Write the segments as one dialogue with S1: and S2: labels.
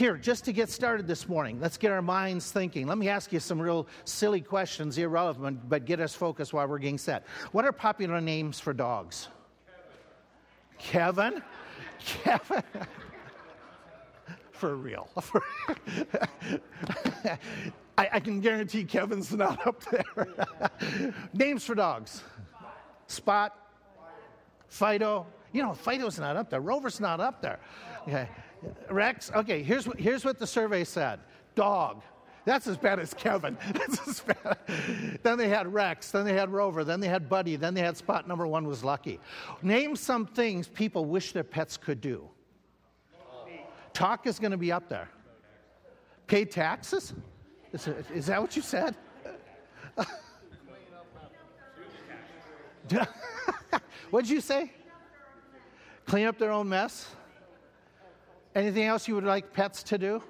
S1: here, just to get started this morning, let's get our minds thinking. Let me ask you some real silly questions, irrelevant, but get us focused while we're getting set. What are popular names for dogs? Kevin? Kevin? for real. I, I, can guarantee Kevin's not up there. Names for dogs Spot, Fido. You know, Fido's not up there. Rover's not up there. Okay. Rex, okay, here's what, here's what the survey said dog. That's as bad as Kevin. That's as bad. then they had Rex, then they had Rover, then they had Buddy, then they had Spot. Number one was Lucky. Name some things people wish their pets could do. Talk is going to be up there. Pay taxes? Is, it, is that what you said? what did you say? Clean up their own mess? Anything else you would like pets to do?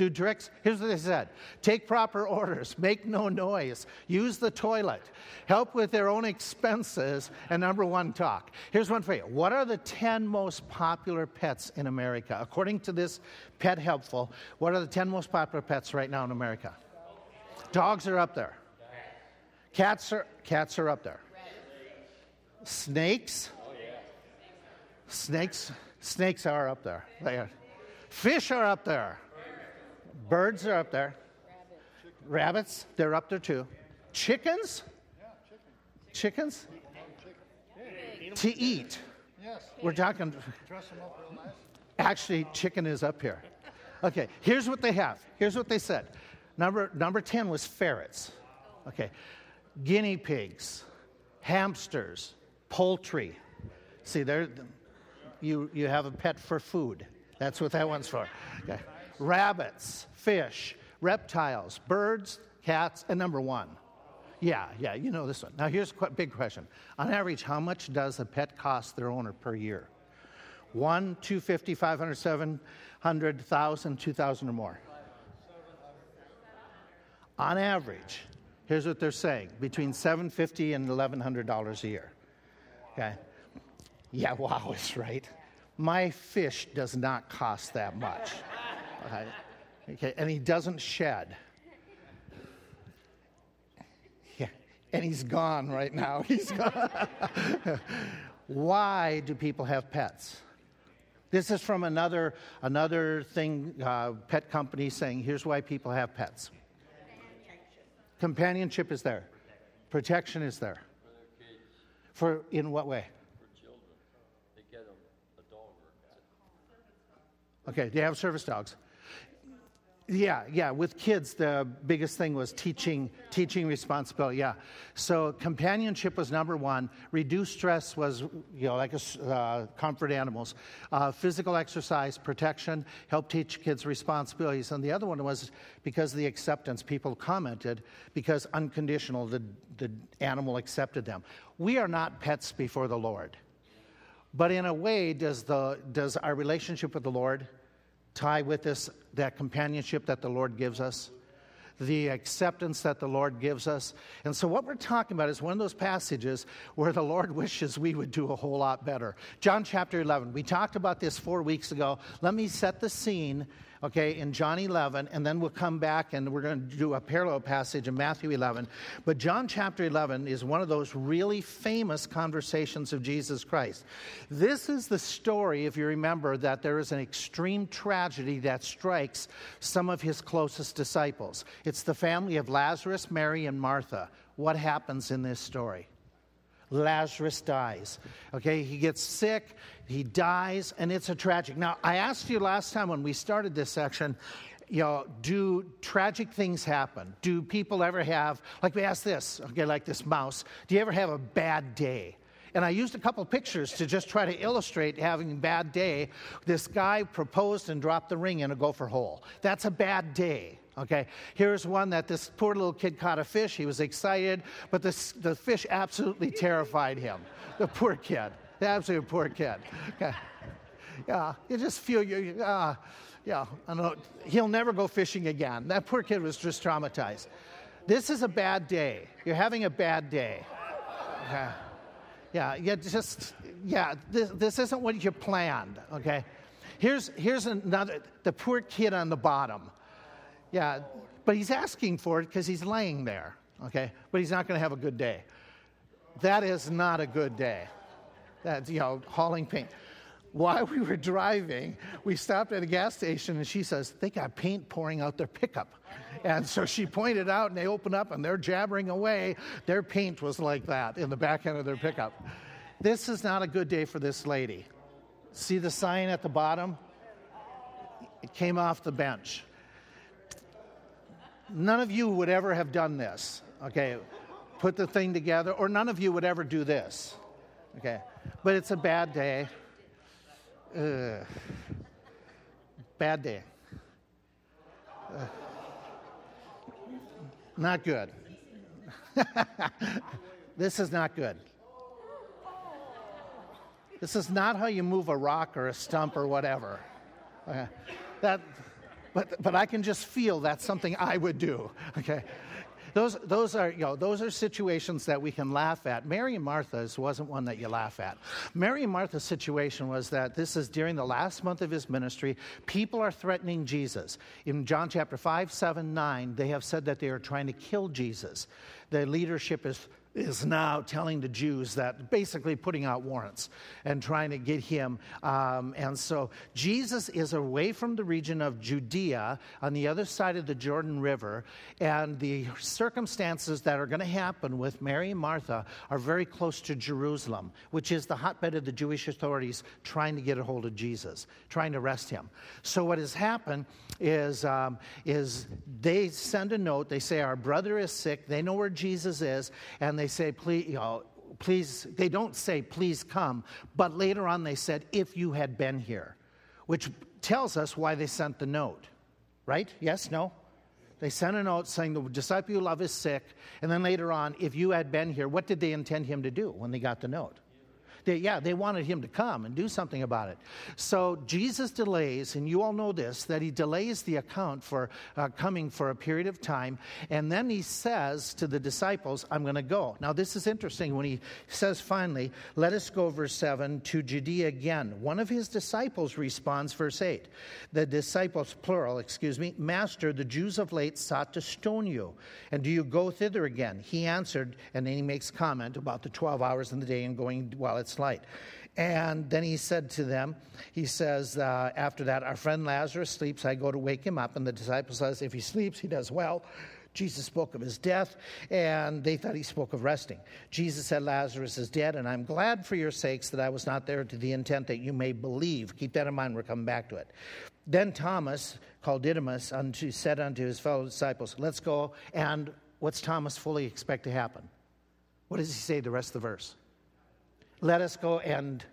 S1: Do tricks? Here's what they said take proper orders, make no noise, use the toilet, help with their own expenses, and number one, talk. Here's one for you What are the 10 most popular pets in America? According to this Pet Helpful, what are the 10 most popular pets right now in America? Dogs are up there. Cats are, cats are up there. Snakes? Oh, Snakes Snakes are up there. They are. Fish are up there. Birds are up there. Rabbits, they're up there too. Chickens? Chickens? To eat. We're talking. Actually, chicken is up here. Okay, here's what they have. Here's what they said. Number, number 10 was ferrets. Okay, guinea pigs, hamsters, poultry. See, they're, you, you have a pet for food. That's what that one's for. Okay. Rabbits, fish, reptiles, birds, cats, and number one. Yeah, yeah, you know this one. Now, here's a big question. On average, how much does a pet cost their owner per year? One, 250, 500, 700, 1,000, 2,000 or more? On average, here's what they're saying between 750 and $1,100 a year. Okay? Yeah, wow, it's right. My fish does not cost that much. Okay, and he doesn't shed. Yeah, and he's gone right now. He's gone. Why do people have pets? This is from another, another thing, uh, pet company saying, here's why people have pets. Companionship is there. Protection is there. For in what way? Okay, do you have service dogs? Yeah, yeah. With kids, the biggest thing was teaching, teaching responsibility. Yeah. So companionship was number one. Reduced stress was, you know, like a, uh, comfort animals. Uh, physical exercise, protection, help teach kids responsibilities. And the other one was because of the acceptance. People commented because unconditional, the, the animal accepted them. We are not pets before the Lord. But in a way, does, the, does our relationship with the Lord tie with this that companionship that the Lord gives us? the acceptance that the Lord gives us. And so, what we're talking about is one of those passages where the Lord wishes we would do a whole lot better. John chapter 11. We talked about this four weeks ago. Let me set the scene okay, in John 11, and then we'll come back and we're going to do a parallel passage in Matthew 11. But John chapter 11 is one of those really famous conversations of Jesus Christ. This is the story, if you remember, that there is an extreme tragedy that strikes some of his closest disciples. It's the family of Lazarus, Mary, and Martha. What happens in this story? Lazarus dies. Okay, he gets sick, he dies, and it's a tragic. Now, I asked you last time when we started this section, you know, do tragic things happen? Do people ever have, like we asked this, okay, like this mouse, do you ever have a bad day? And I used a couple pictures to just try to illustrate having a bad day. This guy proposed and dropped the ring in a gopher hole. That's a bad day. Okay, here's one that this poor little kid caught a fish. He was excited, but the, the fish absolutely terrified him. The poor kid, the absolute poor kid. Okay. Yeah, you just feel you, uh, yeah, I know. He'll never go fishing again. That poor kid was just traumatized. This is a bad day. You're having a bad day. Okay. Yeah, yeah, just, yeah, this, this isn't what you planned, okay? Here's, here's another, the poor kid on the bottom. Yeah, but he's asking for it because he's laying there, okay? But he's not going to have a good day. That is not a good day. That's, you know, hauling paint. While we were driving, we stopped at a gas station and she says, They got paint pouring out their pickup. And so she pointed out and they open up and they're jabbering away. Their paint was like that in the back end of their pickup. This is not a good day for this lady. See the sign at the bottom? It came off the bench. None of you would ever have done this, okay? Put the thing together, or none of you would ever do this, okay? But it's a bad day. Bad day. Uh, not good. this is not good. This is not how you move a rock or a stump or whatever. Okay. That, but, but I can just feel that's something I would do. Okay. Those, those, are, you know, those are situations that we can laugh at. Mary and Martha's wasn't one that you laugh at. Mary and Martha's situation was that this is during the last month of his ministry. People are threatening Jesus. In John chapter 5, 7, 9, they have said that they are trying to kill Jesus. The leadership is is now telling the Jews that basically putting out warrants and trying to get him. Um, and so Jesus is away from the region of Judea on the other side of the Jordan River, and the circumstances that are going to happen with Mary and Martha are very close to Jerusalem, which is the hotbed of the Jewish authorities trying to get a hold of Jesus, trying to arrest him. So what has happened is, um, is they send a note. They say, Our brother is sick. They know where Jesus is, and they say, please, you know, please, they don't say, please come, but later on they said, if you had been here, which tells us why they sent the note, right? Yes, no? They sent a note saying the disciple you love is sick, and then later on, if you had been here, what did they intend him to do when they got the note? They, yeah, they wanted him to come and do something about it. So Jesus delays, and you all know this, that he delays the account for uh, coming for a period of time. And then he says to the disciples, I'm going to go. Now, this is interesting when he says finally, let us go, verse 7, to Judea again. One of his disciples responds, verse 8. The disciples, plural, excuse me, Master, the Jews of late sought to stone you. And do you go thither again? He answered, and then he makes comment about the 12 hours in the day and going while it's light. And then he said to them, he says, uh, after that, our friend Lazarus sleeps. I go to wake him up. And the disciple says, if he sleeps, he does well. Jesus spoke of his death, and they thought he spoke of resting. Jesus said, Lazarus is dead, and I'm glad for your sakes that I was not there to the intent that you may believe. Keep that in mind, we're coming back to it. Then Thomas, called Didymus, unto, said unto his fellow disciples, Let's go. And what's Thomas fully expect to happen? What does he say the rest of the verse? Let us go and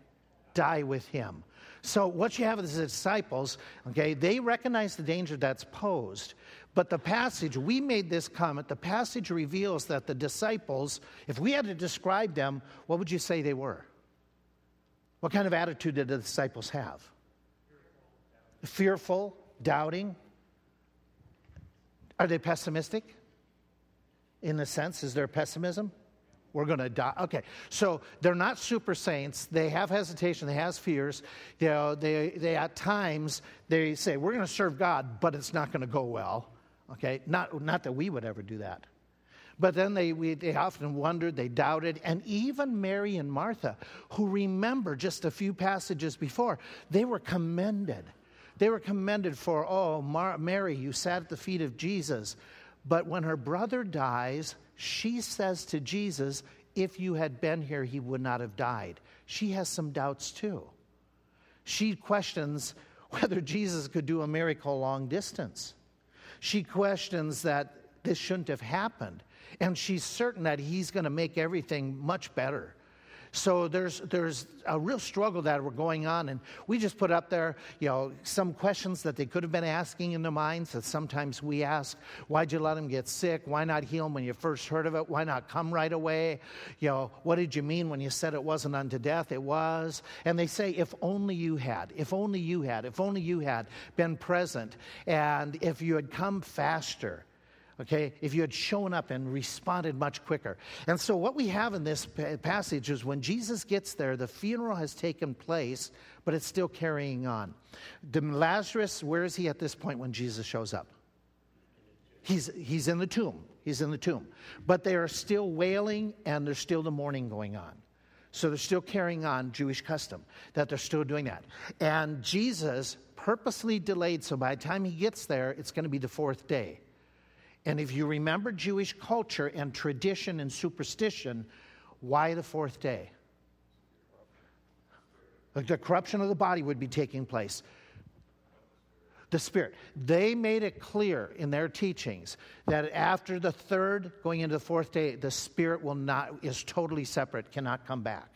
S1: die with him. So, what you have is the disciples, okay, they recognize the danger that's posed. But the passage, we made this comment, the passage reveals that the disciples, if we had to describe them, what would you say they were? What kind of attitude did the disciples have? Fearful, doubting? Are they pessimistic? In a sense, is there pessimism? We're going to die. Okay, so they're not super saints. They have hesitation. They have fears. You know, they, they at times they say we're going to serve God, but it's not going to go well. Okay, not not that we would ever do that. But then they, we, they often wondered, they doubted, and even Mary and Martha, who remember just a few passages before, they were commended. They were commended for, oh, Mar- Mary, you sat at the feet of Jesus. But when her brother dies, she says to Jesus, If you had been here, he would not have died. She has some doubts too. She questions whether Jesus could do a miracle long distance. She questions that this shouldn't have happened. And she's certain that he's going to make everything much better. So there's, there's a real struggle that we're going on. And we just put up there, you know, some questions that they could have been asking in their minds that sometimes we ask. Why'd you let him get sick? Why not heal him when you first heard of it? Why not come right away? You know, what did you mean when you said it wasn't unto death? It was. And they say, if only you had, if only you had, if only you had been present, and if you had come faster. Okay, if you had shown up and responded much quicker. And so, what we have in this passage is when Jesus gets there, the funeral has taken place, but it's still carrying on. Lazarus, where is he at this point when Jesus shows up? He's, he's in the tomb. He's in the tomb. But they are still wailing and there's still the mourning going on. So they're still carrying on Jewish custom, that they're still doing that. And Jesus purposely delayed, so by the time he gets there, it's going to be the fourth day. And if you remember Jewish culture and tradition and superstition, why the fourth day? The corruption of the body would be taking place. The Spirit. They made it clear in their teachings that after the third, going into the fourth day, the Spirit will not, is totally separate, cannot come back.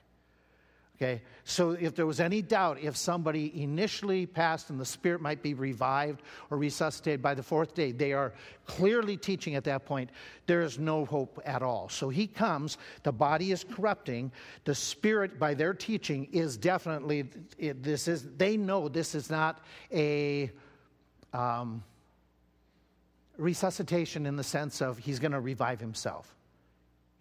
S1: Okay? So if there was any doubt if somebody initially passed and the spirit might be revived or resuscitated by the fourth day, they are clearly teaching at that point there is no hope at all. So he comes, the body is corrupting, the spirit by their teaching is definitely it, this is they know this is not a um, resuscitation in the sense of he's going to revive himself.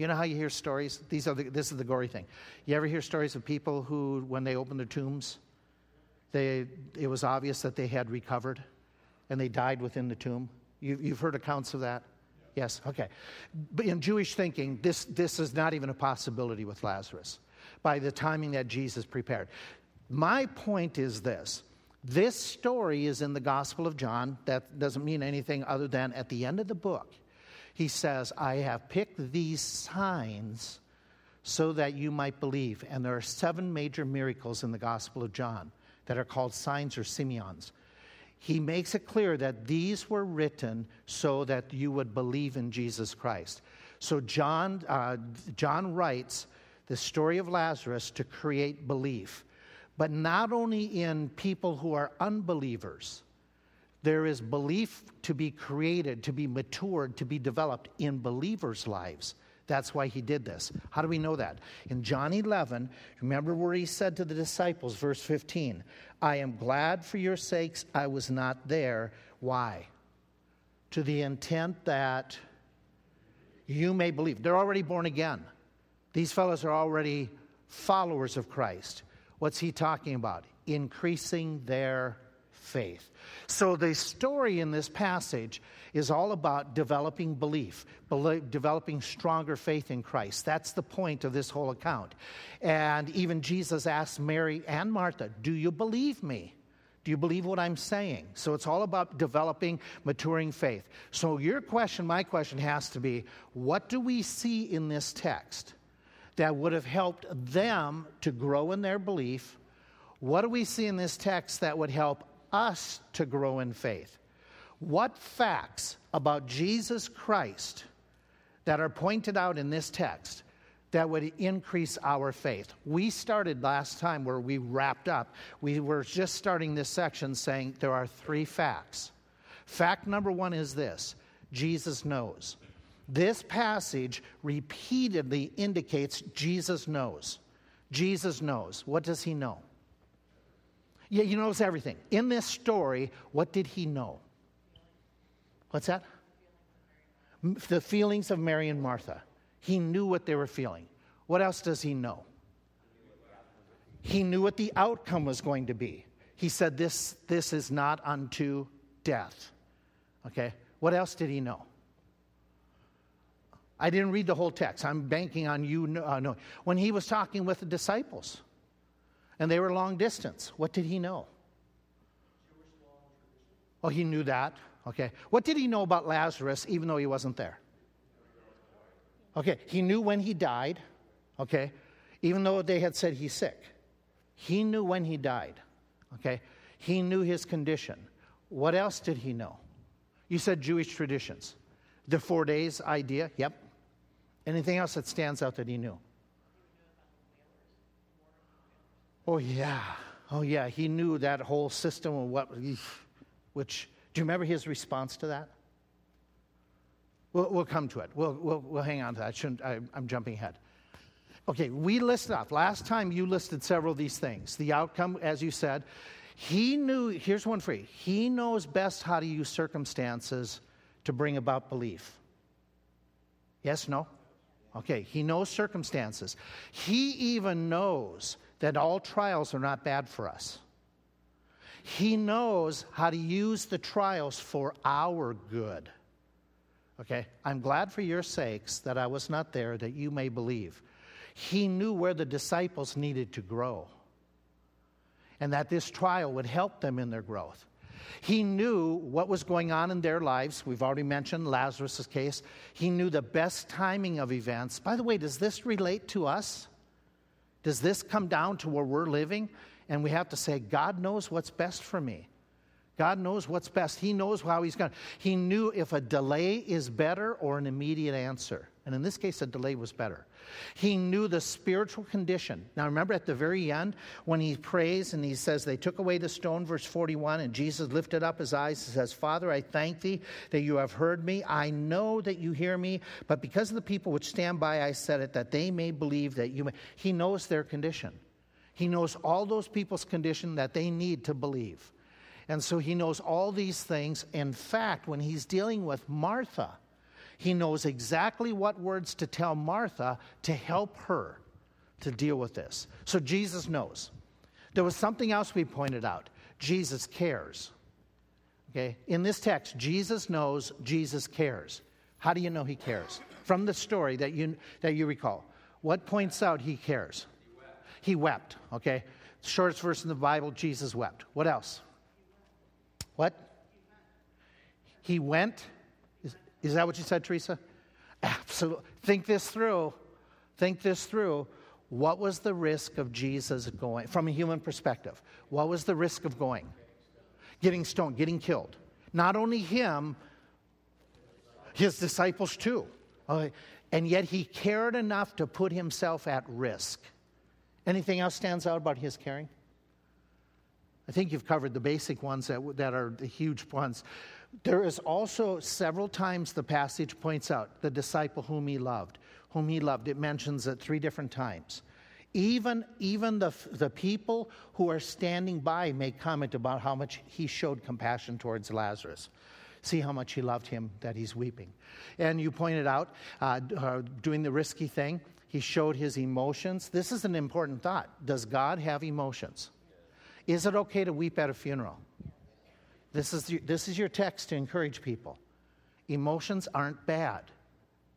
S1: You know how you hear stories? These are the, this is the gory thing. You ever hear stories of people who, when they opened their tombs, they, it was obvious that they had recovered and they died within the tomb? You, you've heard accounts of that? Yes, okay. But in Jewish thinking, this, this is not even a possibility with Lazarus by the timing that Jesus prepared. My point is this this story is in the Gospel of John. That doesn't mean anything other than at the end of the book, he says, I have picked these signs so that you might believe. And there are seven major miracles in the Gospel of John that are called signs or semeions. He makes it clear that these were written so that you would believe in Jesus Christ. So John, uh, John writes the story of Lazarus to create belief, but not only in people who are unbelievers there is belief to be created, to be matured, to be developed in believers' lives. That's why he did this. How do we know that? In John 11, remember where he said to the disciples, verse 15, I am glad for your sakes I was not there. Why? To the intent that you may believe. They're already born again. These fellows are already followers of Christ. What's he talking about? Increasing their faith. So the story in this passage is all about developing belief, developing stronger faith in Christ. That's the point of this whole account. And even Jesus asked Mary and Martha, Do you believe me? Do you believe what I'm saying? So it's all about developing, maturing faith. So your question, my question has to be what do we see in this text that would have helped them to grow in their belief? What do we see in this text that would help us to grow in faith. What facts about Jesus Christ that are pointed out in this text that would increase our faith? We started last time where we wrapped up. We were just starting this section saying there are three facts. Fact number one is this Jesus knows. This passage repeatedly indicates Jesus knows. Jesus knows. What does he know? Yeah, he knows everything. In this story, what did he know? What's that? The feelings of Mary and Martha. He knew what they were feeling. What else does he know? He knew what the outcome was going to be. He said, This, this is not unto death. Okay? What else did he know? I didn't read the whole text. I'm banking on you. Uh, no. When he was talking with the disciples, and they were long distance. What did he know? Oh, he knew that. Okay. What did he know about Lazarus even though he wasn't there? Okay. He knew when he died. Okay. Even though they had said he's sick. He knew when he died. Okay. He knew his condition. What else did he know? You said Jewish traditions. The four days idea. Yep. Anything else that stands out that he knew? Oh, yeah. Oh, yeah. He knew that whole system of what, which, do you remember his response to that? We'll, we'll come to it. We'll, we'll, we'll hang on to that. I, I'm jumping ahead. Okay, we listed off. Last time you listed several of these things. The outcome, as you said, he knew, here's one for you. He knows best how to use circumstances to bring about belief? Yes, no? Okay, he knows circumstances. He even knows that all trials are not bad for us. He knows how to use the trials for our good. Okay, I'm glad for your sakes that I was not there, that you may believe. He knew where the disciples needed to grow and that this trial would help them in their growth. He knew what was going on in their lives. We've already mentioned Lazarus' case. He knew the best timing of events. By the way, does this relate to us? Does this come down to where we're living? And we have to say, God knows what's best for me. God knows what's best. He knows how He's going. He knew if a delay is better or an immediate answer. And in this case, a delay was better. He knew the spiritual condition. Now, remember at the very end when he prays and he says, They took away the stone, verse 41, and Jesus lifted up his eyes and says, Father, I thank thee that you have heard me. I know that you hear me, but because of the people which stand by, I said it, that they may believe that you may. He knows their condition. He knows all those people's condition that they need to believe. And so he knows all these things. In fact, when he's dealing with Martha, he knows exactly what words to tell Martha to help her to deal with this. So Jesus knows. There was something else we pointed out Jesus cares. Okay? In this text, Jesus knows, Jesus cares. How do you know he cares? From the story that you, that you recall. What points out he cares? He wept. Okay? Shortest verse in the Bible, Jesus wept. What else? What? He went is that what you said, Teresa? Absolutely. Think this through. Think this through. What was the risk of Jesus going, from a human perspective? What was the risk of going? Getting stoned, getting killed. Not only him, his disciples too. Okay. And yet he cared enough to put himself at risk. Anything else stands out about his caring? I think you've covered the basic ones that, that are the huge ones. There is also several times the passage points out the disciple whom he loved, whom he loved. It mentions it three different times. Even, even the, the people who are standing by may comment about how much he showed compassion towards Lazarus. See how much he loved him that he's weeping. And you pointed out, uh, uh, doing the risky thing, he showed his emotions. This is an important thought. Does God have emotions? Is it okay to weep at a funeral? This is, your, this is your text to encourage people. Emotions aren't bad.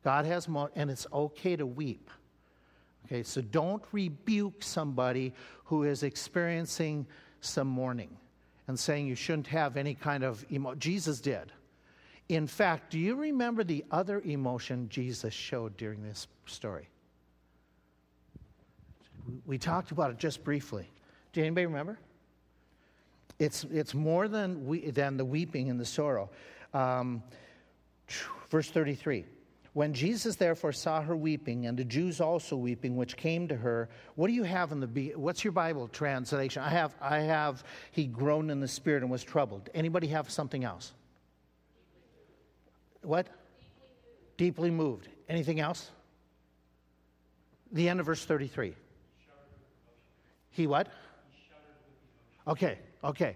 S1: God has, and it's okay to weep. Okay, so don't rebuke somebody who is experiencing some mourning and saying you shouldn't have any kind of emo. Jesus did. In fact, do you remember the other emotion Jesus showed during this story? We talked about it just briefly. Do anybody remember? It's, it's more than, we, than the weeping and the sorrow. Um, verse 33. When Jesus therefore saw her weeping, and the Jews also weeping, which came to her, what do you have in the what's your Bible translation? I have I have he groaned in the spirit and was troubled. Anybody have something else? What? Deeply moved. Anything else? The end of verse 33. He what? Okay, okay.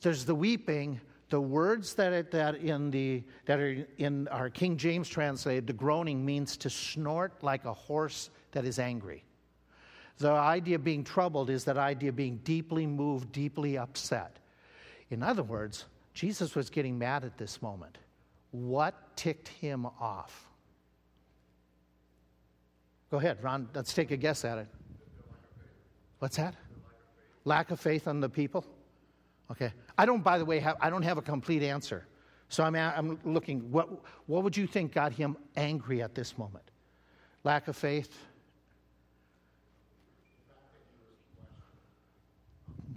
S1: There's the weeping. The words that, it, that, in the, that are in our King James translated, the groaning means to snort like a horse that is angry. The idea of being troubled is that idea of being deeply moved, deeply upset. In other words, Jesus was getting mad at this moment. What ticked him off? Go ahead, Ron. Let's take a guess at it. What's that? Lack of faith on the people? Okay. I don't, by the way, have, I don't have a complete answer. So I'm, I'm looking, what, what would you think got him angry at this moment? Lack of faith?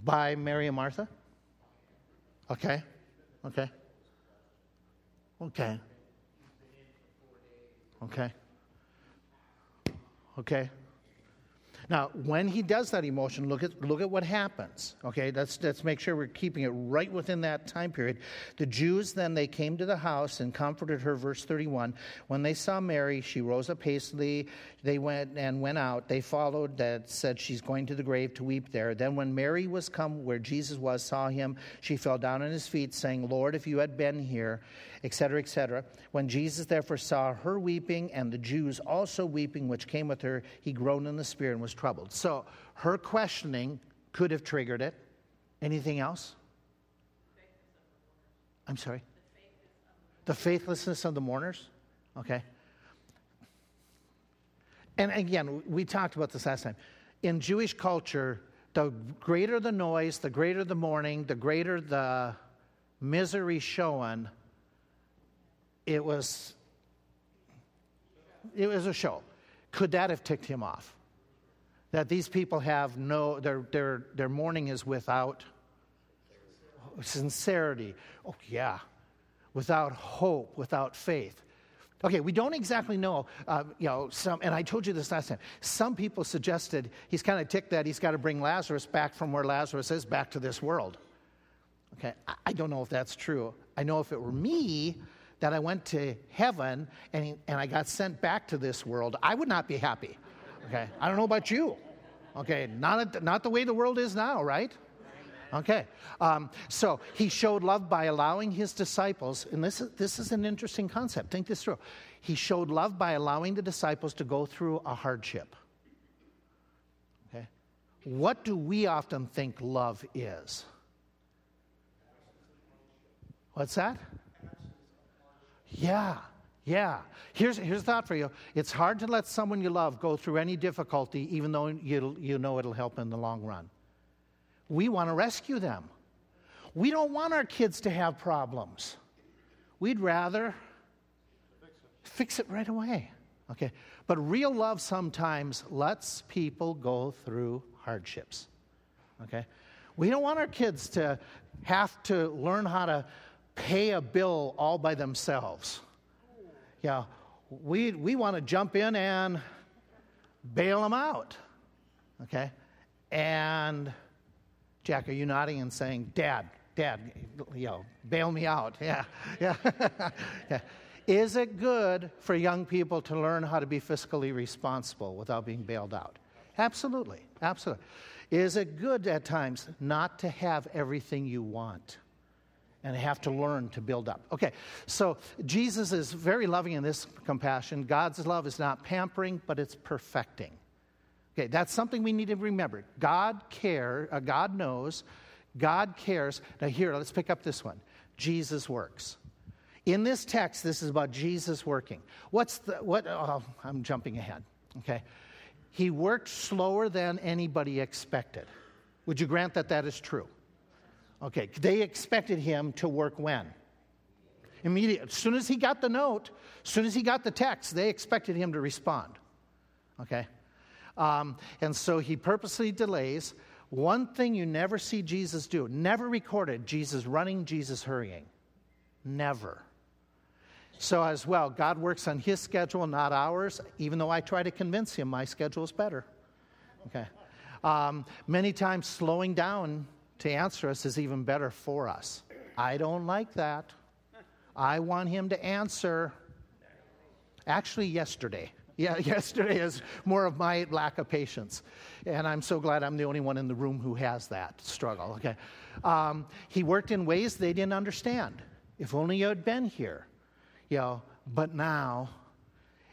S1: By Mary and Martha? Okay. Okay. Okay. Okay. Okay. Now, when he does that emotion, look at, look at what happens. Okay, let's, let's make sure we're keeping it right within that time period. The Jews then, they came to the house and comforted her, verse 31. When they saw Mary, she rose up hastily. They went and went out. They followed that said, She's going to the grave to weep there. Then when Mary was come where Jesus was, saw him, she fell down at his feet, saying, Lord, if you had been here, etc., etc. When Jesus therefore saw her weeping and the Jews also weeping, which came with her, he groaned in the spirit and was troubled. So her questioning could have triggered it. Anything else? I'm sorry? The faithlessness of the mourners? Okay. And again, we talked about this last time. In Jewish culture, the greater the noise, the greater the mourning, the greater the misery shown, it was it was a show. Could that have ticked him off? That these people have no their their their mourning is without sincerity. Oh yeah, without hope, without faith. Okay, we don't exactly know, uh, you know, some, and I told you this last time. Some people suggested he's kind of ticked that he's got to bring Lazarus back from where Lazarus is back to this world. Okay, I, I don't know if that's true. I know if it were me, that I went to heaven and, and I got sent back to this world, I would not be happy. Okay? I don't know about you. Okay? Not, not the way the world is now, right? Okay. Um, so he showed love by allowing his disciples, and this is, this is an interesting concept. Think this through. He showed love by allowing the disciples to go through a hardship. Okay. What do we often think love is? What's that? Yeah, yeah. Here's, here's a thought for you it's hard to let someone you love go through any difficulty, even though you, you know it'll help in the long run. We want to rescue them. We don't want our kids to have problems. We'd rather fix it right away. Okay? But real love sometimes lets people go through hardships. Okay? We don't want our kids to have to learn how to pay a bill all by themselves. Yeah, we, we want to jump in and bail them out. Okay? And Jack, are you nodding and saying, Dad, Dad, you know, bail me out? Yeah, yeah. yeah. Is it good for young people to learn how to be fiscally responsible without being bailed out? Absolutely, absolutely. Is it good at times not to have everything you want? And have to learn to build up. Okay, so Jesus is very loving in this compassion. God's love is not pampering, but it's perfecting. Okay, that's something we need to remember. God care, uh, God knows, God cares. Now here, let's pick up this one. Jesus works. In this text, this is about Jesus working. What's the what? Oh, I'm jumping ahead. Okay, he worked slower than anybody expected. Would you grant that that is true? Okay, they expected him to work when? Immediately. As soon as he got the note, as soon as he got the text, they expected him to respond. Okay? Um, and so he purposely delays. One thing you never see Jesus do, never recorded Jesus running, Jesus hurrying. Never. So, as well, God works on his schedule, not ours, even though I try to convince him my schedule is better. Okay. Um, many times, slowing down to answer us is even better for us. I don't like that. I want him to answer. Actually, yesterday. Yeah, yesterday is more of my lack of patience. And I'm so glad I'm the only one in the room who has that struggle. Okay. Um, he worked in ways they didn't understand. If only you had been here. You know, but now.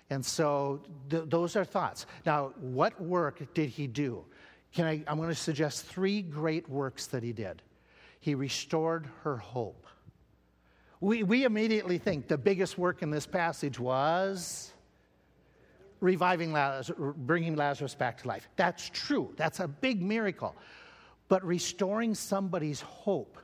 S1: And so th- those are thoughts. Now, what work did he do? Can I, I'm going to suggest three great works that he did. He restored her hope. We, we immediately think the biggest work in this passage was reviving Lazarus, bringing Lazarus back to life. That's true. That's a big miracle. But restoring somebody's hope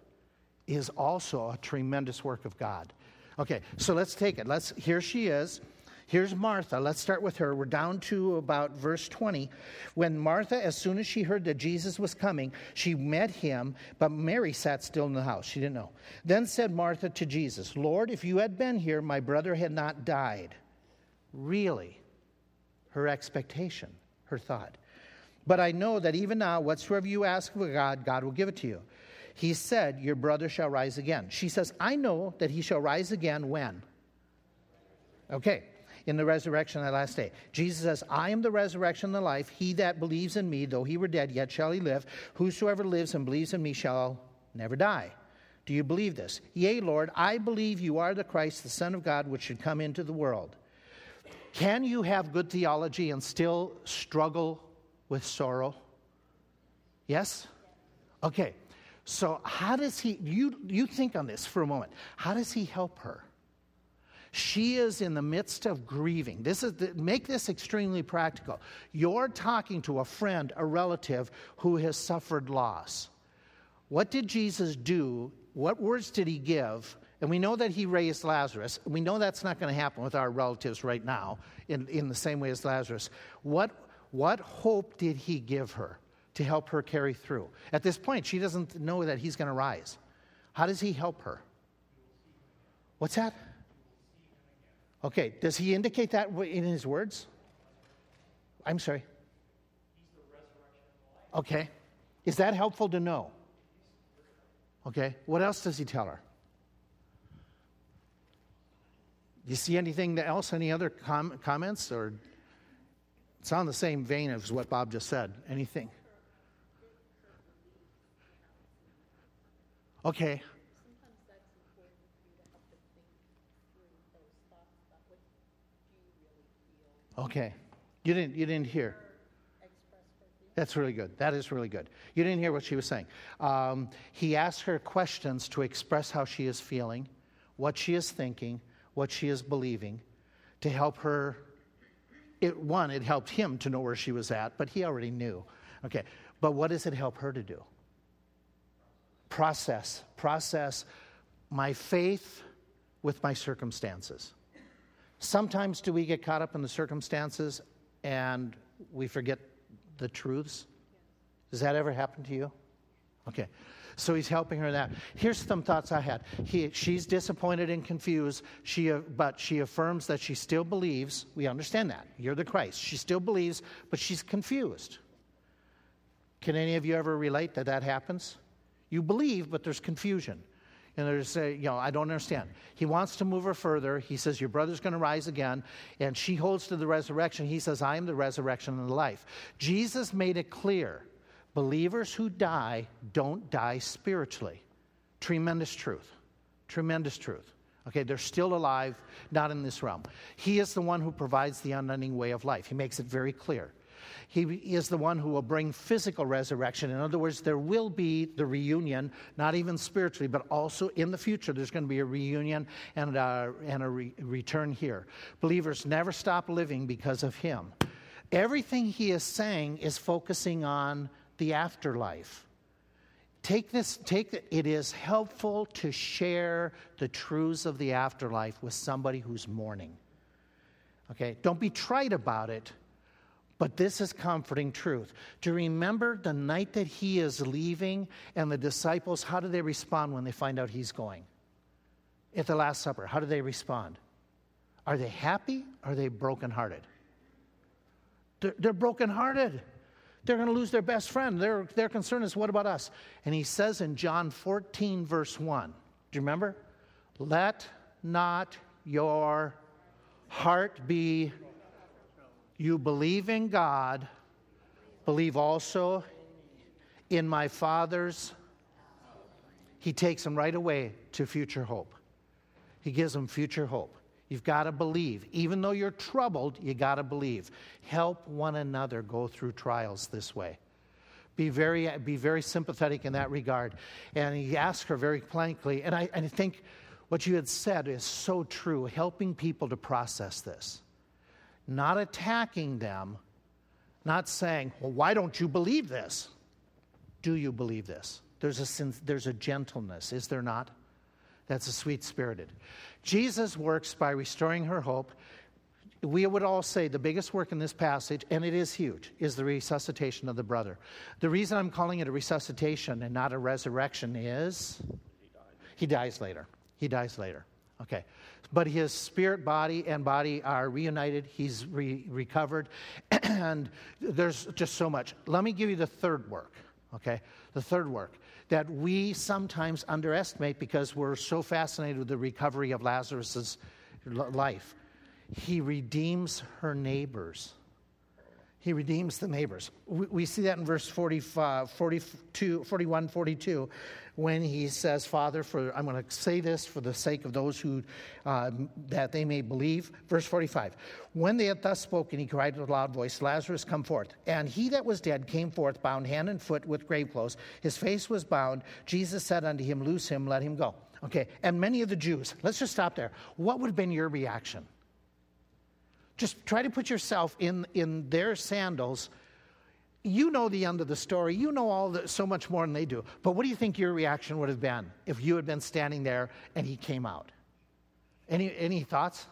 S1: is also a tremendous work of God. Okay, so let's take it. Let's here she is. Here's Martha. Let's start with her. We're down to about verse 20. When Martha, as soon as she heard that Jesus was coming, she met him, but Mary sat still in the house. She didn't know. Then said Martha to Jesus, Lord, if you had been here, my brother had not died. Really? Her expectation, her thought. But I know that even now, whatsoever you ask of God, God will give it to you. He said, Your brother shall rise again. She says, I know that he shall rise again when? Okay, in the resurrection that last day. Jesus says, I am the resurrection and the life. He that believes in me, though he were dead, yet shall he live. Whosoever lives and believes in me shall never die. Do you believe this? Yea, Lord, I believe you are the Christ, the Son of God, which should come into the world. Can you have good theology and still struggle with sorrow? Yes? Okay. So, how does he, you, you think on this for a moment. How does he help her? She is in the midst of grieving. This is the, make this extremely practical. You're talking to a friend, a relative who has suffered loss. What did Jesus do? What words did he give? And we know that he raised Lazarus. We know that's not going to happen with our relatives right now in, in the same way as Lazarus. What what hope did he give her to help her carry through? At this point, she doesn't know that he's going to rise. How does he help her? What's that? Okay, does he indicate that in his words? I'm sorry. Okay. Is that helpful to know? Okay. What else does he tell her? Do you see anything else? Any other com- comments or it's on the same vein as what Bob just said. Anything? Okay. Okay. You didn't you didn't hear. That's really good. That is really good. You didn't hear what she was saying. Um, he asked her questions to express how she is feeling, what she is thinking, what she is believing, to help her it, one, it helped him to know where she was at, but he already knew. Okay, but what does it help her to do? Process, process my faith with my circumstances. Sometimes do we get caught up in the circumstances and we forget the truths? Does that ever happen to you? Okay. So he's helping her in that. Here's some thoughts I had. He, she's disappointed and confused, she, uh, but she affirms that she still believes. We understand that. You're the Christ. She still believes, but she's confused. Can any of you ever relate that that happens? You believe, but there's confusion. And there's, a, you know, I don't understand. He wants to move her further. He says, Your brother's going to rise again. And she holds to the resurrection. He says, I am the resurrection and the life. Jesus made it clear Believers who die don't die spiritually. Tremendous truth. Tremendous truth. Okay, they're still alive, not in this realm. He is the one who provides the unending way of life. He makes it very clear. He is the one who will bring physical resurrection. In other words, there will be the reunion, not even spiritually, but also in the future, there's going to be a reunion and a, and a re- return here. Believers never stop living because of Him. Everything He is saying is focusing on the afterlife. Take this, take it is helpful to share the truths of the afterlife with somebody who's mourning. Okay, don't be trite about it, but this is comforting truth. To remember the night that he is leaving and the disciples, how do they respond when they find out he's going? At the Last Supper, how do they respond? Are they happy? Are they brokenhearted? They're, they're brokenhearted. They're going to lose their best friend. Their, their concern is, what about us? And he says in John 14, verse 1, do you remember? Let not your heart be, you believe in God, believe also in my Father's. He takes them right away to future hope. He gives them future hope. You've got to believe. Even though you're troubled, you got to believe. Help one another go through trials this way. Be very, be very sympathetic in that regard. And he asked her very plainly, and I, and I think what you had said is so true, helping people to process this. Not attacking them, not saying, well, why don't you believe this? Do you believe this? There's a, there's a gentleness, is there not? That's a sweet spirited. Jesus works by restoring her hope. We would all say the biggest work in this passage, and it is huge, is the resuscitation of the brother. The reason I'm calling it a resuscitation and not a resurrection is he dies later. He dies later. Okay. But his spirit, body, and body are reunited. He's re- recovered. And there's just so much. Let me give you the third work, okay? The third work that we sometimes underestimate because we're so fascinated with the recovery of Lazarus' life. He redeems her neighbors. He redeems the neighbors. We, we see that in verse 45, 42, 41, 42 when he says, Father, for I'm going to say this for the sake of those who uh, that they may believe. Verse 45. When they had thus spoken, he cried with a loud voice, Lazarus, come forth. And he that was dead came forth, bound hand and foot with grave clothes. His face was bound. Jesus said unto him, Loose him, let him go. Okay, and many of the Jews, let's just stop there. What would have been your reaction? Just try to put yourself in, in their sandals you know the end of the story. You know all the, so much more than they do. But what do you think your reaction would have been if you had been standing there and he came out? Any, any thoughts?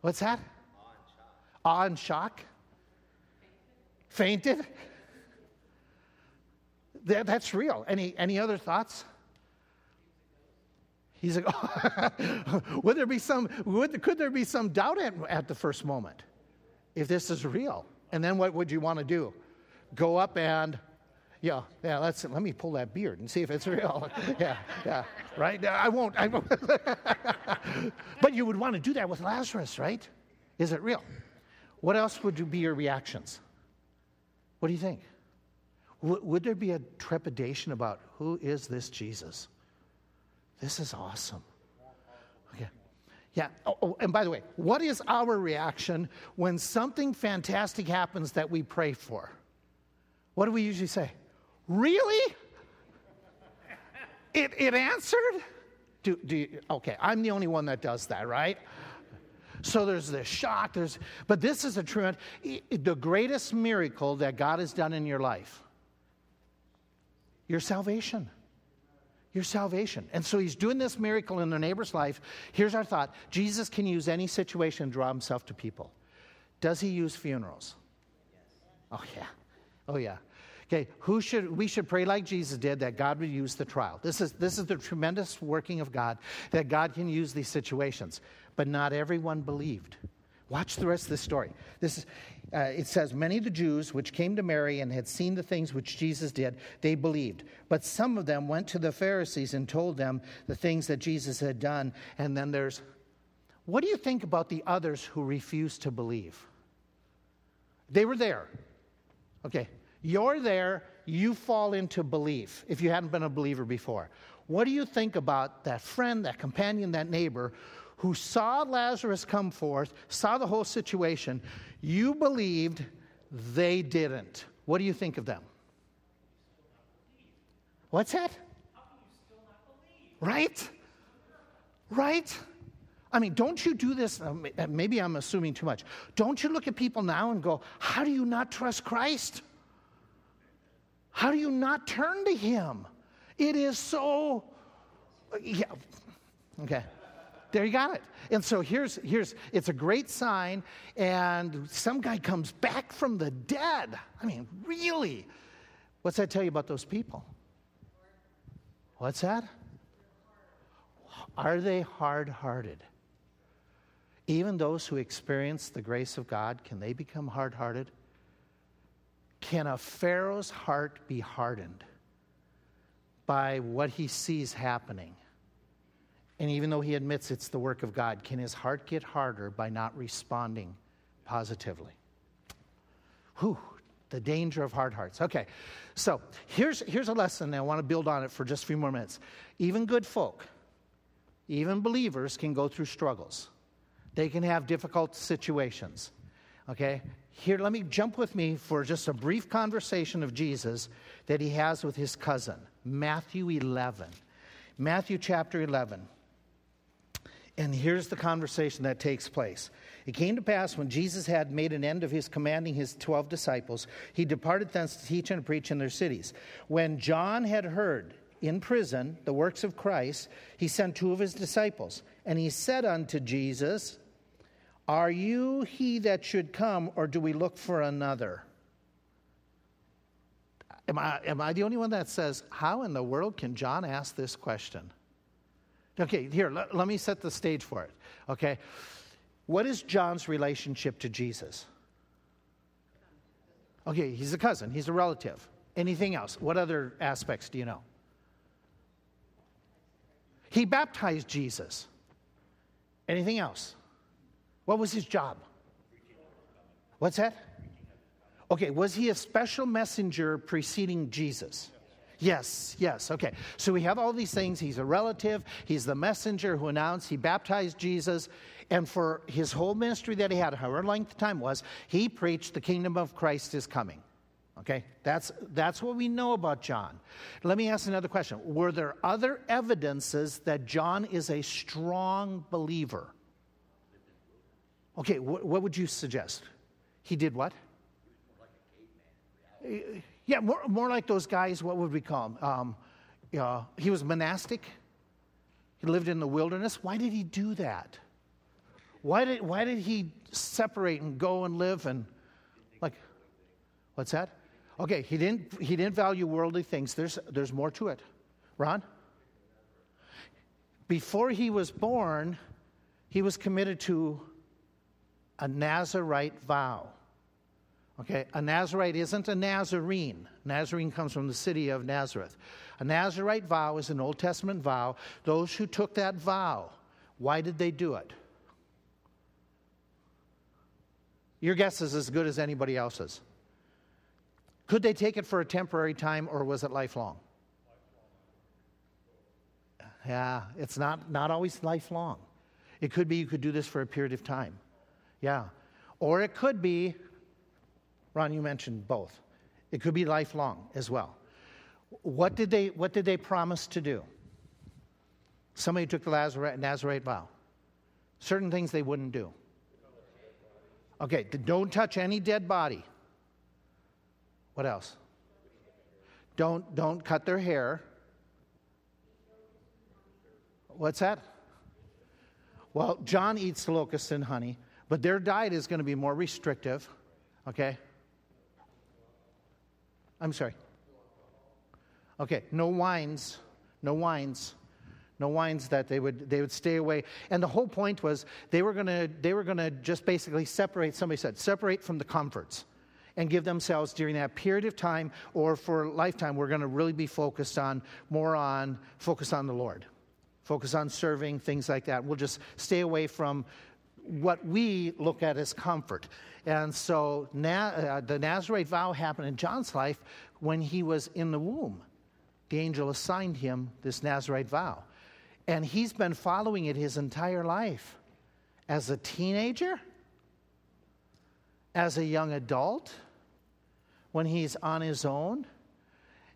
S1: What's that? Awe and shock. Fainted? That, that's real. Any, any other thoughts? He's like, oh. would there be some, would, could there be some doubt at, at the first moment if this is real? And then what would you want to do? Go up and yeah, yeah, let's let me pull that beard and see if it's real. yeah, yeah, right? I won't. I won't. but you would want to do that with Lazarus, right? Is it real? What else would be your reactions? What do you think? W- would there be a trepidation about who is this Jesus? This is awesome. Okay. Yeah. Oh, oh, and by the way, what is our reaction when something fantastic happens that we pray for? What do we usually say? Really? It, it answered? Do, do you, okay, I'm the only one that does that, right? So there's this shock, there's, but this is a true, the greatest miracle that God has done in your life your salvation. Your salvation. And so he's doing this miracle in the neighbor's life. Here's our thought Jesus can use any situation to draw himself to people. Does he use funerals? Oh, yeah. Oh, yeah. Okay, who should we should pray like Jesus did that God would use the trial. This is this is the tremendous working of God that God can use these situations. But not everyone believed. Watch the rest of the story. This is, uh, it says, Many of the Jews which came to Mary and had seen the things which Jesus did, they believed. But some of them went to the Pharisees and told them the things that Jesus had done. And then there's, what do you think about the others who refused to believe? They were there. Okay, you're there, you fall into belief if you hadn't been a believer before. What do you think about that friend, that companion, that neighbor who saw Lazarus come forth, saw the whole situation? You believed, they didn't. What do you think of them? What's that? Right? Right? I mean, don't you do this? Uh, maybe I'm assuming too much. Don't you look at people now and go, How do you not trust Christ? How do you not turn to Him? It is so, yeah. Okay. There you got it. And so here's, here's, it's a great sign, and some guy comes back from the dead. I mean, really? What's that tell you about those people? What's that? Are they hard hearted? Even those who experience the grace of God, can they become hard hearted? Can a Pharaoh's heart be hardened by what he sees happening? And even though he admits it's the work of God, can his heart get harder by not responding positively? Whew, the danger of hard hearts. Okay, so here's, here's a lesson, I want to build on it for just a few more minutes. Even good folk, even believers, can go through struggles, they can have difficult situations. Okay? Here, let me jump with me for just a brief conversation of Jesus that he has with his cousin, Matthew 11. Matthew chapter 11. And here's the conversation that takes place. It came to pass when Jesus had made an end of his commanding his twelve disciples, he departed thence to teach and preach in their cities. When John had heard in prison the works of Christ, he sent two of his disciples, and he said unto Jesus, are you he that should come, or do we look for another? Am I, am I the only one that says, How in the world can John ask this question? Okay, here, let, let me set the stage for it. Okay. What is John's relationship to Jesus? Okay, he's a cousin, he's a relative. Anything else? What other aspects do you know? He baptized Jesus. Anything else? What was his job? What's that? Okay, was he a special messenger preceding Jesus? Yes, yes, okay. So we have all these things. He's a relative, he's the messenger who announced he baptized Jesus. And for his whole ministry that he had, however length the time was, he preached the kingdom of Christ is coming. Okay, that's, that's what we know about John. Let me ask another question. Were there other evidences that John is a strong believer? Okay, wh- what would you suggest? He did what? Yeah, more, more like those guys, what would we call them? Um, uh, he was monastic. He lived in the wilderness. Why did he do that? Why did, why did he separate and go and live and, like, what's that? Okay, he didn't, he didn't value worldly things. There's, there's more to it. Ron? Before he was born, he was committed to a Nazarite vow. Okay, a Nazarite isn't a Nazarene. Nazarene comes from the city of Nazareth. A Nazarite vow is an Old Testament vow. Those who took that vow, why did they do it? Your guess is as good as anybody else's. Could they take it for a temporary time or was it lifelong? Yeah, it's not, not always lifelong. It could be you could do this for a period of time. Yeah. Or it could be Ron, you mentioned both. It could be lifelong as well. What did they, what did they promise to do? Somebody took the Nazarite, Nazarite vow. Certain things they wouldn't do. Okay, don't touch any dead body. What else? Don't, don't cut their hair. What's that? Well, John eats locusts and honey, but their diet is going to be more restrictive. Okay? I'm sorry. Okay, no wines, no wines, no wines that they would they would stay away. And the whole point was they were gonna they were gonna just basically separate. Somebody said separate from the comforts, and give themselves during that period of time or for a lifetime. We're going to really be focused on more on focus on the Lord, focus on serving things like that. We'll just stay away from what we look at as comfort. And so Na- uh, the Nazarite vow happened in John's life when he was in the womb. The angel assigned him this Nazarite vow. And he's been following it his entire life. As a teenager, as a young adult, when he's on his own.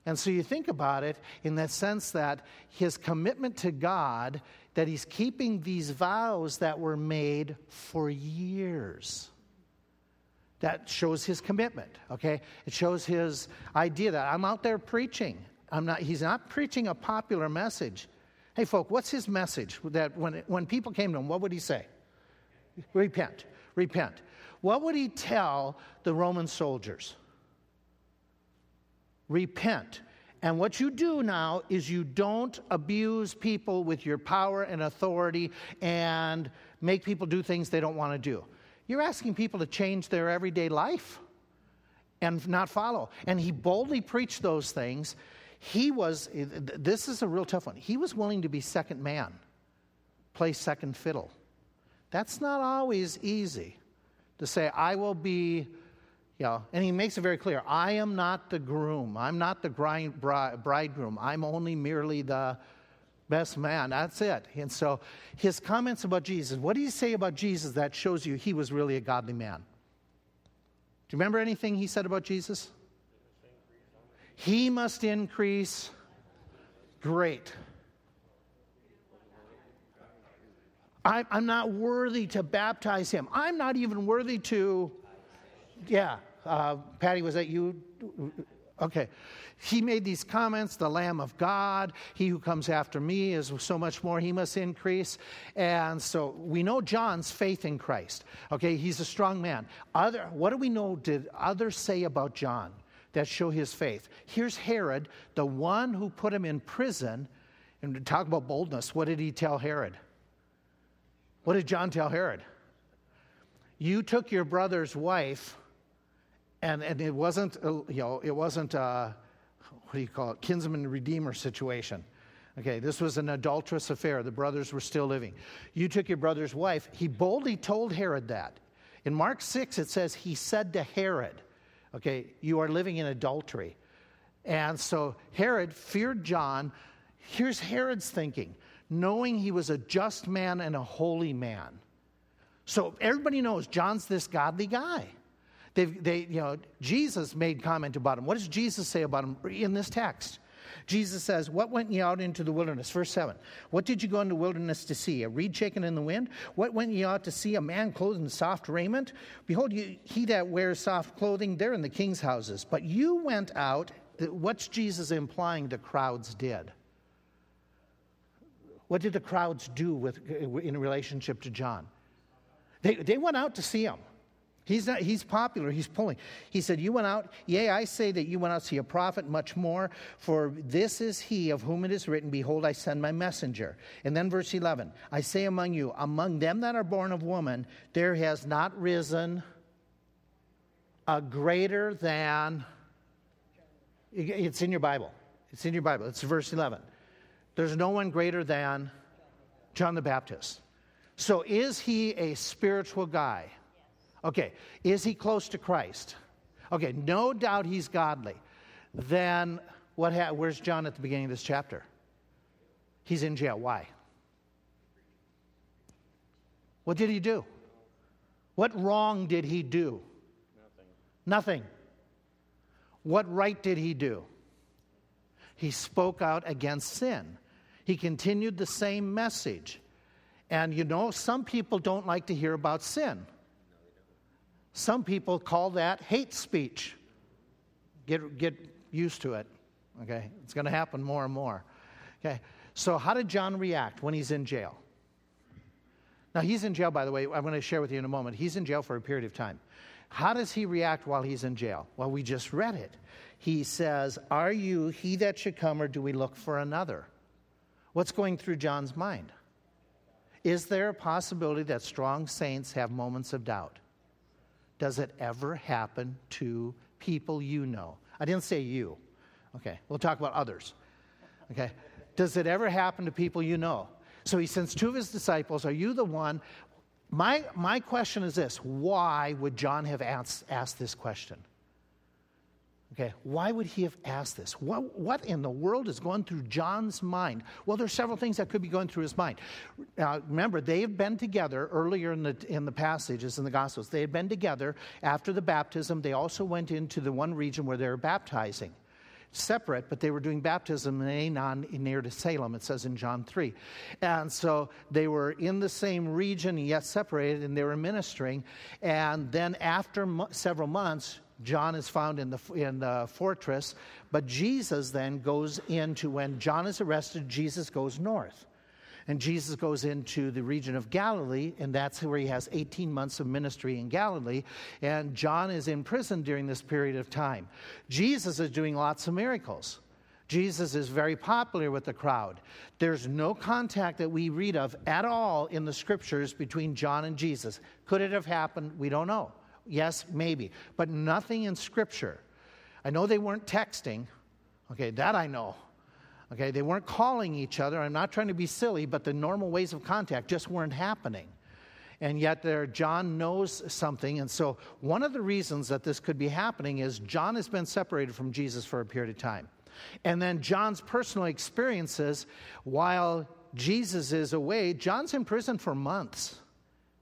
S1: And so you think about it in that sense that his commitment to God that he's keeping these vows that were made for years. That shows his commitment, okay? It shows his idea that I'm out there preaching. I'm not, he's not preaching a popular message. Hey, folk, what's his message? That when, when people came to him, what would he say? Repent, repent. What would he tell the Roman soldiers? Repent and what you do now is you don't abuse people with your power and authority and make people do things they don't want to do. You're asking people to change their everyday life and not follow. And he boldly preached those things. He was, this is a real tough one. He was willing to be second man, play second fiddle. That's not always easy to say, I will be you know, and he makes it very clear I am not the groom. I'm not the bridegroom. I'm only merely the best man. That's it. And so his comments about Jesus, what do you say about Jesus that shows you he was really a godly man? Do you remember anything he said about Jesus? He must increase. Great. I'm not worthy to baptize him. I'm not even worthy to, yeah, uh, Patty, was that you? Okay. He made these comments the Lamb of God, he who comes after me is so much more, he must increase. And so we know John's faith in Christ. Okay, he's a strong man. Other, what do we know did others say about John that show his faith? Here's Herod, the one who put him in prison. And to talk about boldness, what did he tell Herod? What did John tell Herod? You took your brother's wife, and, and it wasn't, uh, you know, it wasn't a, what do you call it, kinsman redeemer situation. Okay, this was an adulterous affair. The brothers were still living. You took your brother's wife. He boldly told Herod that. In Mark 6, it says, He said to Herod, Okay, you are living in adultery. And so Herod feared John. Here's Herod's thinking knowing he was a just man and a holy man. So everybody knows John's this godly guy. They've, they, you know, Jesus made comment about him. What does Jesus say about him in this text? Jesus says, What went ye out into the wilderness? Verse 7. What did you go into the wilderness to see? A reed shaken in the wind? What went ye out to see? A man clothed in soft raiment? Behold, you, he that wears soft clothing, there in the king's houses. But you went out, what's Jesus implying the crowds did? What did the crowds do with, uh, in relationship to John? They, they went out to see him. He's, not, he's popular, he's pulling. He said, You went out, yea, I say that you went out to see a prophet much more, for this is he of whom it is written, Behold, I send my messenger. And then verse 11 I say among you, among them that are born of woman, there has not risen a greater than. It's in your Bible. It's in your Bible. It's verse 11. There's no one greater than John the Baptist. So is he a spiritual guy? Okay, is he close to Christ? Okay, no doubt he's godly. Then what ha- where's John at the beginning of this chapter? He's in jail. Why? What did he do? What wrong did he do? Nothing. Nothing. What right did he do? He spoke out against sin. He continued the same message. And you know, some people don't like to hear about sin. Some people call that hate speech. Get, get used to it, okay? It's going to happen more and more. Okay, so how did John react when he's in jail? Now, he's in jail, by the way, I'm going to share with you in a moment. He's in jail for a period of time. How does he react while he's in jail? Well, we just read it. He says, Are you he that should come, or do we look for another? What's going through John's mind? Is there a possibility that strong saints have moments of doubt? Does it ever happen to people you know? I didn't say you. Okay, we'll talk about others. Okay, does it ever happen to people you know? So he sends two of his disciples. Are you the one? My, my question is this why would John have asked, asked this question? Okay, why would he have asked this? What, what in the world is going through John's mind? Well, there's several things that could be going through his mind. Now, remember, they have been together earlier in the, in the passages in the Gospels. They had been together after the baptism. They also went into the one region where they were baptizing. Separate, but they were doing baptism in Aenon near to Salem, it says in John 3. And so they were in the same region, yet separated, and they were ministering. And then after mo- several months, John is found in the, in the fortress, but Jesus then goes into, when John is arrested, Jesus goes north. And Jesus goes into the region of Galilee, and that's where he has 18 months of ministry in Galilee. And John is in prison during this period of time. Jesus is doing lots of miracles. Jesus is very popular with the crowd. There's no contact that we read of at all in the scriptures between John and Jesus. Could it have happened? We don't know. Yes, maybe, but nothing in Scripture. I know they weren't texting. Okay, that I know. Okay, they weren't calling each other. I'm not trying to be silly, but the normal ways of contact just weren't happening. And yet, there, John knows something. And so, one of the reasons that this could be happening is John has been separated from Jesus for a period of time. And then, John's personal experiences while Jesus is away, John's in prison for months.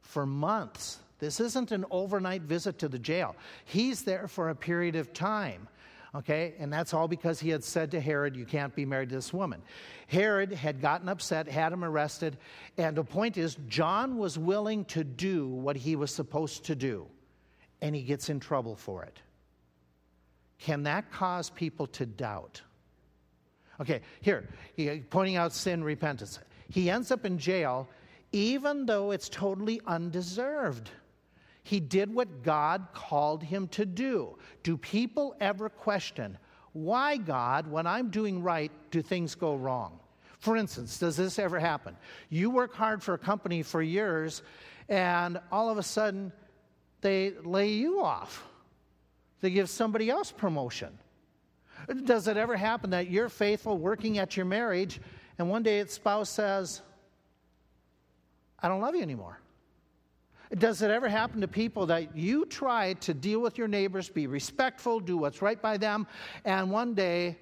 S1: For months. This isn't an overnight visit to the jail. He's there for a period of time. Okay, and that's all because he had said to Herod, You can't be married to this woman. Herod had gotten upset, had him arrested, and the point is, John was willing to do what he was supposed to do, and he gets in trouble for it. Can that cause people to doubt? Okay, here, he, pointing out sin, repentance. He ends up in jail, even though it's totally undeserved. He did what God called him to do. Do people ever question, why, God, when I'm doing right, do things go wrong? For instance, does this ever happen? You work hard for a company for years, and all of a sudden they lay you off. They give somebody else promotion. Does it ever happen that you're faithful working at your marriage, and one day its spouse says, I don't love you anymore? Does it ever happen to people that you try to deal with your neighbors, be respectful, do what's right by them, and one day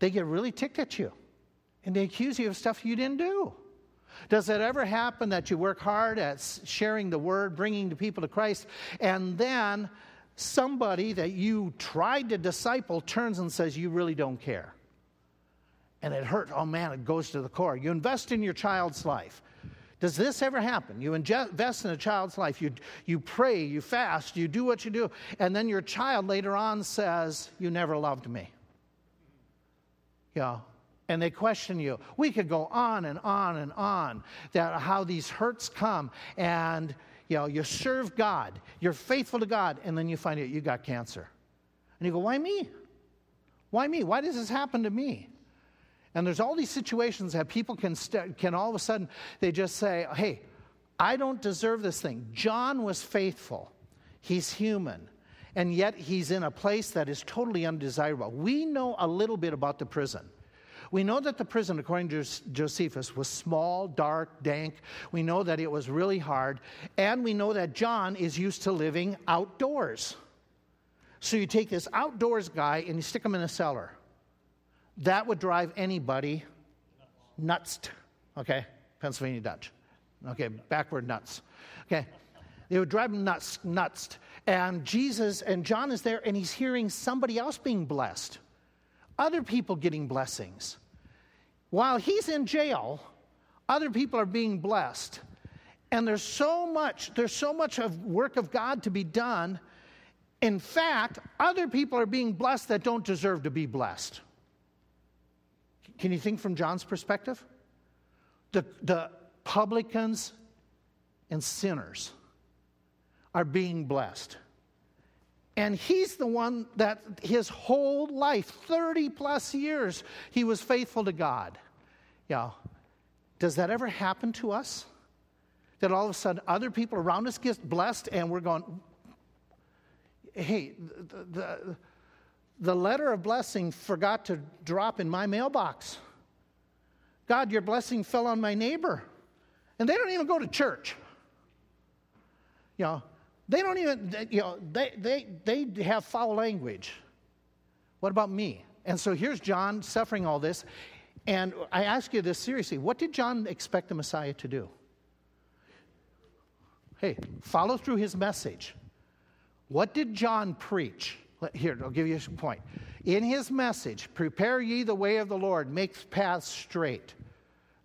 S1: they get really ticked at you and they accuse you of stuff you didn't do? Does it ever happen that you work hard at sharing the word, bringing the people to Christ, and then somebody that you tried to disciple turns and says, You really don't care? And it hurts. Oh man, it goes to the core. You invest in your child's life. Does this ever happen? You invest in a child's life, you, you pray, you fast, you do what you do, and then your child later on says, You never loved me. Yeah. And they question you. We could go on and on and on that how these hurts come and you know you serve God, you're faithful to God, and then you find out you got cancer. And you go, Why me? Why me? Why does this happen to me? And there's all these situations that people can, st- can all of a sudden, they just say, hey, I don't deserve this thing. John was faithful, he's human, and yet he's in a place that is totally undesirable. We know a little bit about the prison. We know that the prison, according to Josephus, was small, dark, dank. We know that it was really hard. And we know that John is used to living outdoors. So you take this outdoors guy and you stick him in a cellar. That would drive anybody nuts. Okay, Pennsylvania Dutch. Okay, backward nuts. Okay, they would drive him nuts, nuts. And Jesus and John is there, and he's hearing somebody else being blessed, other people getting blessings. While he's in jail, other people are being blessed. And there's so much, there's so much of work of God to be done. In fact, other people are being blessed that don't deserve to be blessed. Can you think from John's perspective? The, the publicans and sinners are being blessed. And he's the one that his whole life, 30 plus years, he was faithful to God. Yeah. Does that ever happen to us? That all of a sudden other people around us get blessed and we're going, hey, the, the, the letter of blessing forgot to drop in my mailbox. God, your blessing fell on my neighbor. And they don't even go to church. You know, they don't even, you know, they, they, they have foul language. What about me? And so here's John suffering all this. And I ask you this seriously what did John expect the Messiah to do? Hey, follow through his message. What did John preach? Here, I'll give you a point. In his message, prepare ye the way of the Lord, make paths straight.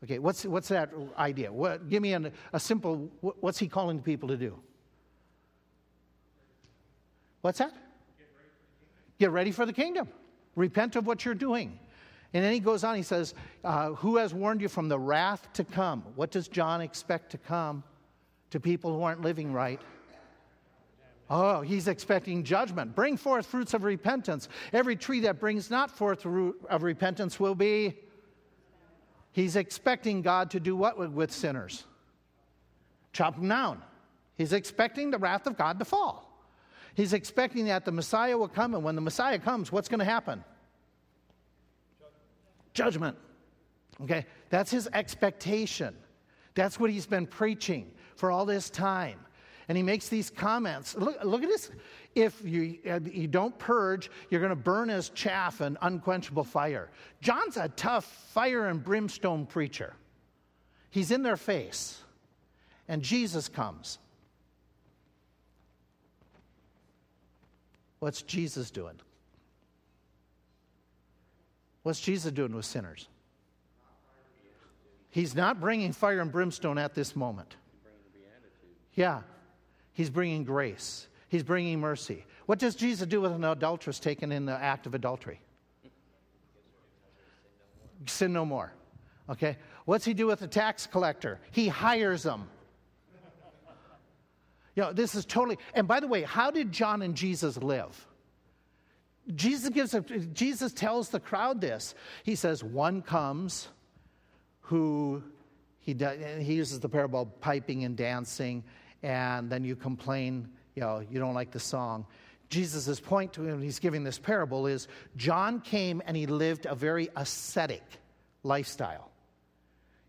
S1: Okay, what's, what's that idea? What, give me an, a simple, what's he calling people to do? What's that? Get ready for the kingdom. Repent of what you're doing. And then he goes on, he says, uh, Who has warned you from the wrath to come? What does John expect to come to people who aren't living right? Oh, he's expecting judgment. Bring forth fruits of repentance. Every tree that brings not forth fruit of repentance will be. He's expecting God to do what with sinners? Chop them down. He's expecting the wrath of God to fall. He's expecting that the Messiah will come, and when the Messiah comes, what's going to happen? Judgment. Okay? That's his expectation. That's what he's been preaching for all this time. And he makes these comments. Look, look at this. If you, you don't purge, you're going to burn as chaff and unquenchable fire. John's a tough fire and brimstone preacher. He's in their face. And Jesus comes. What's Jesus doing? What's Jesus doing with sinners? He's not bringing fire and brimstone at this moment. Yeah, He's bringing grace, He's bringing mercy. What does Jesus do with an adulteress taken in the act of adultery? Sin no more. Okay? What's he do with the tax collector? He hires them. You know, this is totally, and by the way, how did John and Jesus live? Jesus gives a, Jesus tells the crowd this. He says, One comes who he, does, he uses the parable of piping and dancing, and then you complain, you know, you don't like the song. Jesus' point to him, he's giving this parable, is John came and he lived a very ascetic lifestyle.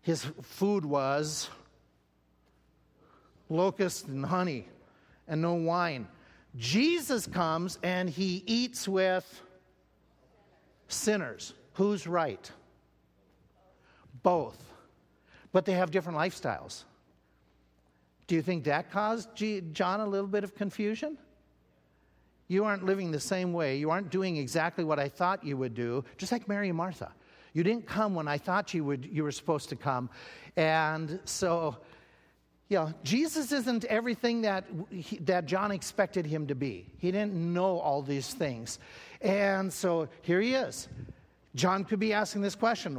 S1: His food was locust and honey and no wine. Jesus comes and he eats with sinners. Who's right? Both. But they have different lifestyles. Do you think that caused John a little bit of confusion? You aren't living the same way. You aren't doing exactly what I thought you would do, just like Mary and Martha. You didn't come when I thought you, would, you were supposed to come. And so, you know, Jesus isn't everything that, he, that John expected him to be. He didn't know all these things. And so here he is. John could be asking this question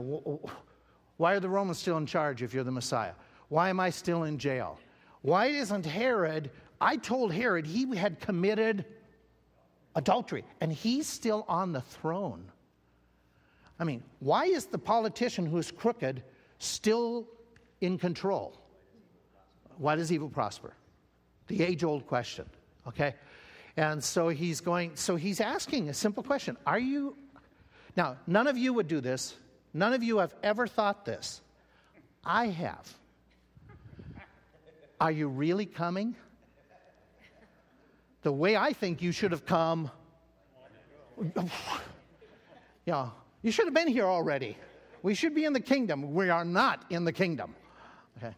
S1: Why are the Romans still in charge if you're the Messiah? Why am I still in jail? Why isn't Herod? I told Herod he had committed adultery, and he's still on the throne. I mean, why is the politician who's crooked still in control? Why does evil prosper? The age old question, okay? And so he's going, so he's asking a simple question Are you, now, none of you would do this, none of you have ever thought this. I have. Are you really coming? the way I think you should have come. yeah, you should have been here already. We should be in the kingdom. We are not in the kingdom. Okay.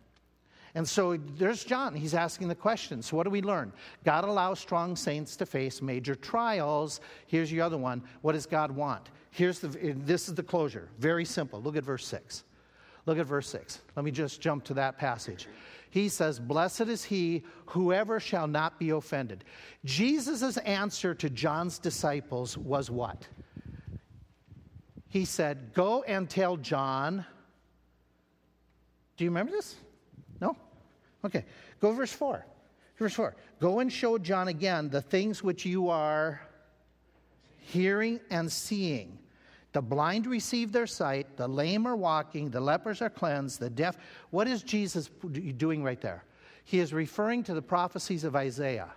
S1: And so there's John. He's asking the question. So, what do we learn? God allows strong saints to face major trials. Here's your other one. What does God want? Here's the, this is the closure. Very simple. Look at verse 6. Look at verse 6. Let me just jump to that passage he says, Blessed is he, whoever shall not be offended. Jesus' answer to John's disciples was what? He said, Go and tell John. Do you remember this? No? Okay. Go verse 4. Verse 4. Go and show John again the things which you are hearing and seeing the blind receive their sight, the lame are walking, the lepers are cleansed, the deaf. What is Jesus doing right there? He is referring to the prophecies of Isaiah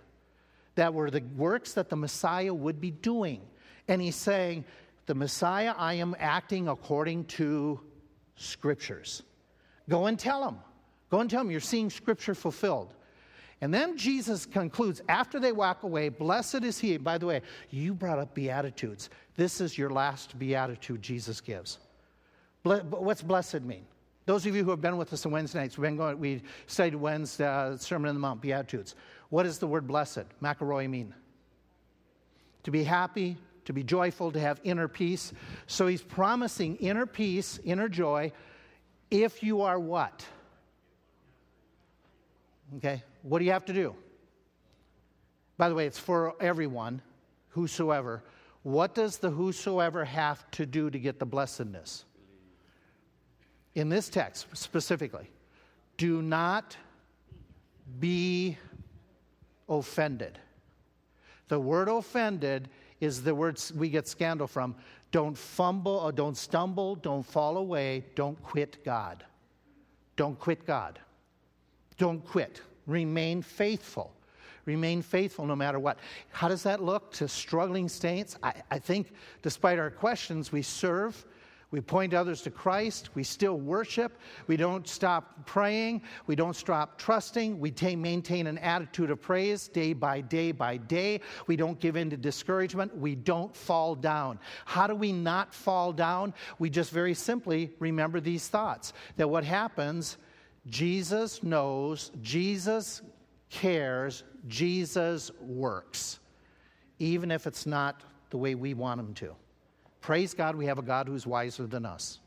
S1: that were the works that the Messiah would be doing. And he's saying, The Messiah, I am acting according to scriptures. Go and tell him. Go and tell him you're seeing scripture fulfilled. And then Jesus concludes after they walk away, blessed is he. By the way, you brought up Beatitudes. This is your last Beatitude Jesus gives. What's blessed mean? Those of you who have been with us on Wednesday nights, we've been going, we studied Wednesday, uh, Sermon on the Mount, Beatitudes. What does the word blessed, makarioi, mean? To be happy, to be joyful, to have inner peace. So he's promising inner peace, inner joy, if you are what? Okay? What do you have to do? By the way, it's for everyone, whosoever. What does the whosoever have to do to get the blessedness? In this text specifically, do not be offended. The word offended is the word we get scandal from. Don't fumble or don't stumble, don't fall away, don't quit God. Don't quit God. Don't quit. Remain faithful. Remain faithful no matter what. How does that look to struggling saints? I, I think, despite our questions, we serve. We point others to Christ. We still worship. We don't stop praying. We don't stop trusting. We t- maintain an attitude of praise day by day by day. We don't give in to discouragement. We don't fall down. How do we not fall down? We just very simply remember these thoughts that what happens Jesus knows, Jesus cares, Jesus works, even if it's not the way we want him to. Praise God, we have a God who's wiser than us.